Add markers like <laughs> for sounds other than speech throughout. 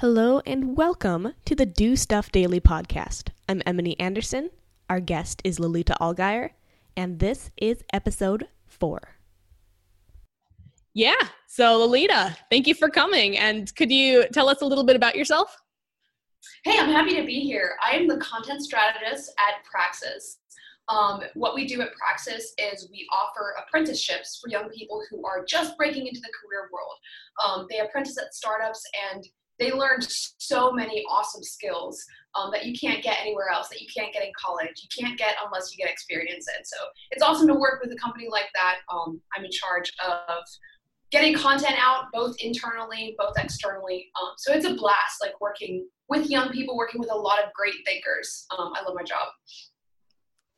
Hello and welcome to the Do Stuff Daily podcast. I'm Emily Anderson. Our guest is Lolita Allgyer, and this is episode four. Yeah. So, Lolita, thank you for coming. And could you tell us a little bit about yourself? Hey, I'm happy to be here. I am the content strategist at Praxis. Um, what we do at Praxis is we offer apprenticeships for young people who are just breaking into the career world. Um, they apprentice at startups and they learned so many awesome skills um, that you can't get anywhere else, that you can't get in college, you can't get unless you get experience in. So it's awesome to work with a company like that. Um, I'm in charge of getting content out both internally, both externally. Um, so it's a blast, like working with young people, working with a lot of great thinkers. Um, I love my job.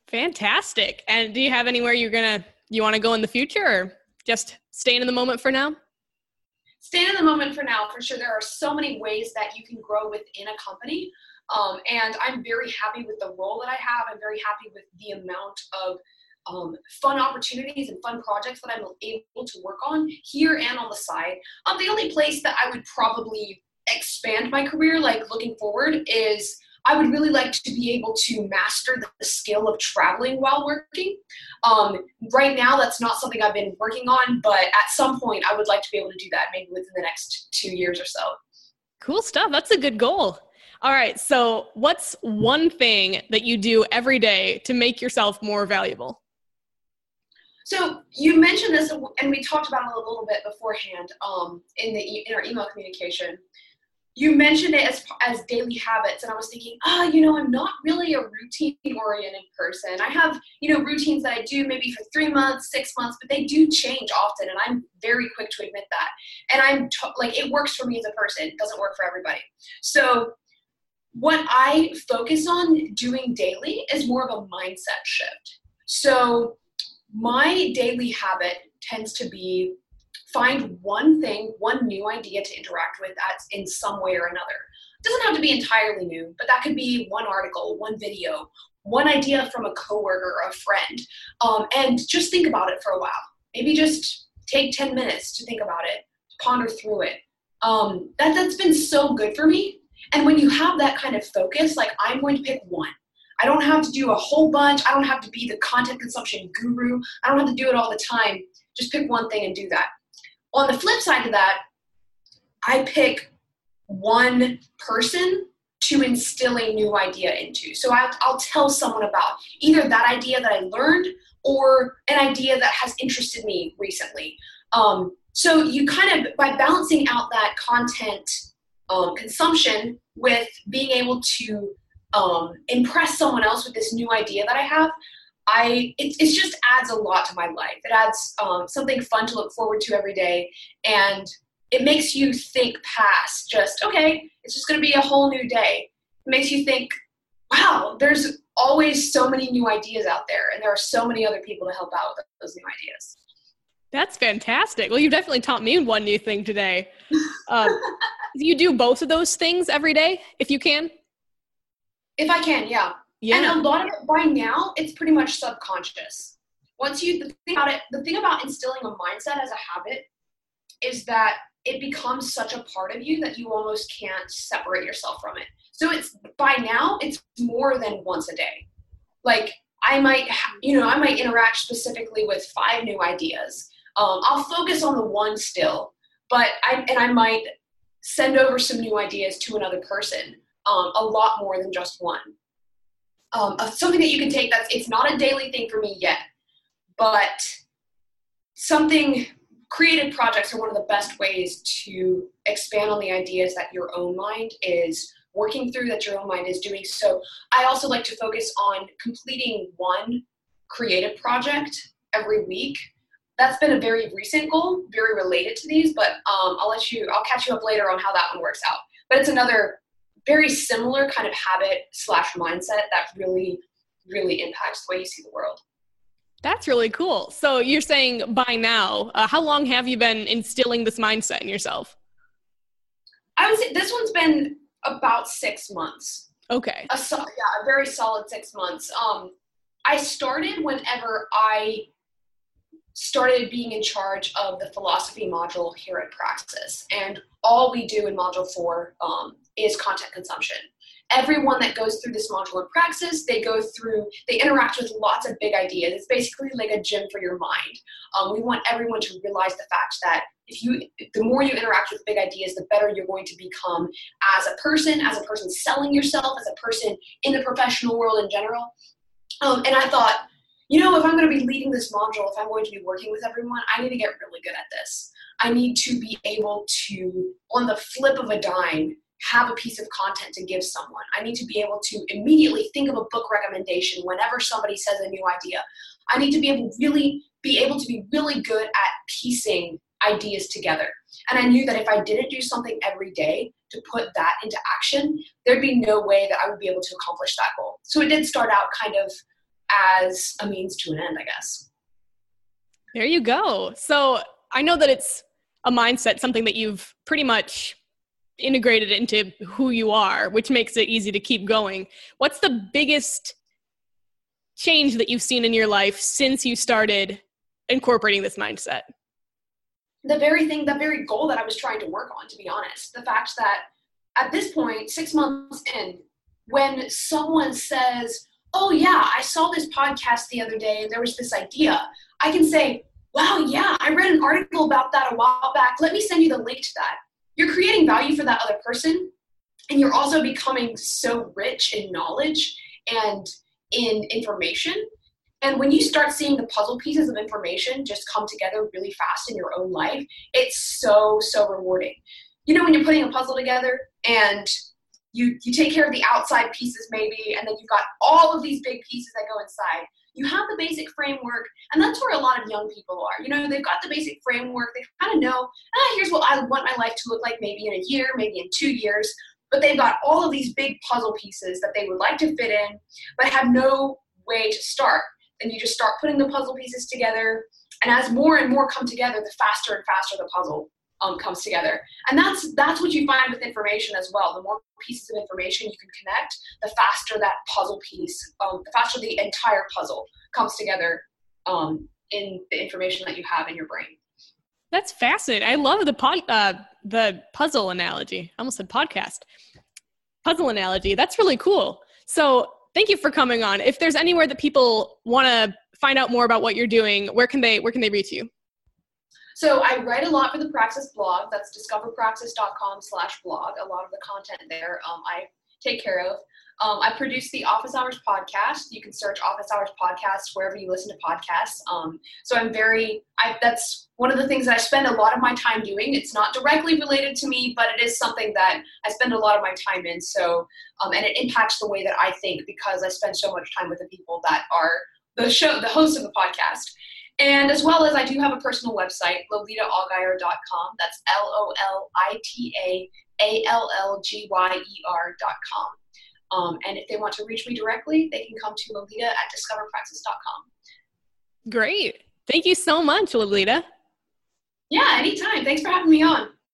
Fantastic. And do you have anywhere you're gonna you want to go in the future, or just staying in the moment for now? Staying in the moment for now, for sure. There are so many ways that you can grow within a company. Um, and I'm very happy with the role that I have. I'm very happy with the amount of um, fun opportunities and fun projects that I'm able to work on here and on the side. Um, the only place that I would probably expand my career, like looking forward, is I would really like to be able to master the skill of traveling while working. Um, right now, that's not something I've been working on, but at some point, I would like to be able to do that maybe within the next two years or so. Cool stuff. That's a good goal. All right. So, what's one thing that you do every day to make yourself more valuable? So you mentioned this, and we talked about it a little bit beforehand um, in the in our email communication you mentioned it as as daily habits and i was thinking ah oh, you know i'm not really a routine oriented person. I have you know routines that i do maybe for three months six months but they do change often and i'm very quick to admit that. And i'm t- like it works for me as a person it doesn't work for everybody. So what i focus on doing daily is more of a mindset shift. So my daily habit tends to be find one thing, one new idea to interact with that's in some way or another. It doesn't have to be entirely new, but that could be one article, one video, one idea from a coworker or a friend. Um, and just think about it for a while. Maybe just take 10 minutes to think about it, ponder through it. Um, that, that's been so good for me. And when you have that kind of focus, like I'm going to pick one. I don't have to do a whole bunch. I don't have to be the content consumption guru. I don't have to do it all the time. Just pick one thing and do that on the flip side of that, I pick one person to instill a new idea into. So I'll, I'll tell someone about either that idea that I learned or an idea that has interested me recently. Um, so you kind of, by balancing out that content um, consumption with being able to um, impress someone else with this new idea that I have, I it, it just adds a lot to my life. It adds um, something fun to look forward to every day, and it makes you think past just okay. It's just going to be a whole new day. It makes you think, wow, there's always so many new ideas out there, and there are so many other people to help out with those new ideas. That's fantastic. Well, you definitely taught me one new thing today. Um, <laughs> you do both of those things every day, if you can. If I can, yeah. Yeah. And a lot of it by now, it's pretty much subconscious. Once you the thing about it, the thing about instilling a mindset as a habit is that it becomes such a part of you that you almost can't separate yourself from it. So it's by now it's more than once a day. Like I might, you know, I might interact specifically with five new ideas. Um, I'll focus on the one still, but I and I might send over some new ideas to another person. Um, a lot more than just one um, something that you can take that's it's not a daily thing for me yet but something creative projects are one of the best ways to expand on the ideas that your own mind is working through that your own mind is doing. So i also like to focus on completing one creative project every week. That's been a very recent goal very related to these but um, i'll let you i'll catch you up later on how that one works out. But it's another very similar kind of habit slash mindset that really, really impacts the way you see the world. That's really cool. So you're saying by now, uh, how long have you been instilling this mindset in yourself? I would say this one's been about six months. Okay. A so, yeah, a very solid six months. Um, I started whenever I started being in charge of the philosophy module here at Praxis. And all we do in module four um, is content consumption. Everyone that goes through this module in Praxis, they go through, they interact with lots of big ideas. It's basically like a gym for your mind. Um, we want everyone to realize the fact that if you, the more you interact with big ideas, the better you're going to become as a person, as a person selling yourself, as a person in the professional world in general. Um, and I thought, you know, if I'm going to be leading this module, if I'm going to be working with everyone, I need to get really good at this. I need to be able to, on the flip of a dime, have a piece of content to give someone. I need to be able to immediately think of a book recommendation whenever somebody says a new idea. I need to be able really be able to be really good at piecing ideas together. And I knew that if I didn't do something every day to put that into action, there'd be no way that I would be able to accomplish that goal. So it did start out kind of as a means to an end, I guess. There you go. So I know that it's a mindset, something that you've pretty much integrated into who you are, which makes it easy to keep going. What's the biggest change that you've seen in your life since you started incorporating this mindset? The very thing, the very goal that I was trying to work on, to be honest. The fact that at this point, six months in, when someone says, oh yeah, I saw this podcast the other day and there was this idea, I can say, wow, yeah, I read an article about that a while back. Let me send you the link to that. You're creating value for that other person, and you're also becoming so rich in knowledge and in information. And when you start seeing the puzzle pieces of information just come together really fast in your own life, it's so, so rewarding. You know, when you're putting a puzzle together and you you take care of the outside pieces maybe and then you've got all of these big pieces that go inside you have the basic framework and that's where a lot of young people are. You know they've got the basic framework they kind of know ah, here's what i want my life to look like maybe in a year maybe in two years but they've got all of these big puzzle pieces that they would like to fit in but have no way to start. And you just start putting the puzzle pieces together and as more and more come together the faster and faster the puzzle um, comes together. And that's that's what you find with information as well. The more pieces of information you can connect, the faster that puzzle piece, um, the faster the entire puzzle comes together um, in the information that you have in your brain. That's fascinating. I love the pod, uh, the puzzle analogy. I almost said podcast. Puzzle analogy. That's really cool. So thank you for coming on. If there's anywhere that people want to find out more about what you're doing, where can they where can they reach you? So I write a lot for the Praxis blog. That's discoverpraxis.com slash blog. A lot of the content there um, I take care of. Um, I produce the Office Hours podcast. You can search Office Hours podcast wherever you listen to podcasts. Um, so I'm very, I, that's one of the things that I spend a lot of my time doing. It's not directly related to me, but it is something that I spend a lot of my time in. So, um, and it impacts the way that I think because I spend so much time with the people that are the show, the hosts of the podcast. And as well as I do have a personal website, lolitaallgyer.com. That's L O L I T A A L L G Y E R.com. Um, and if they want to reach me directly, they can come to Lolita at discoverpraxis.com. Great. Thank you so much, Lolita. Yeah, anytime. Thanks for having me on.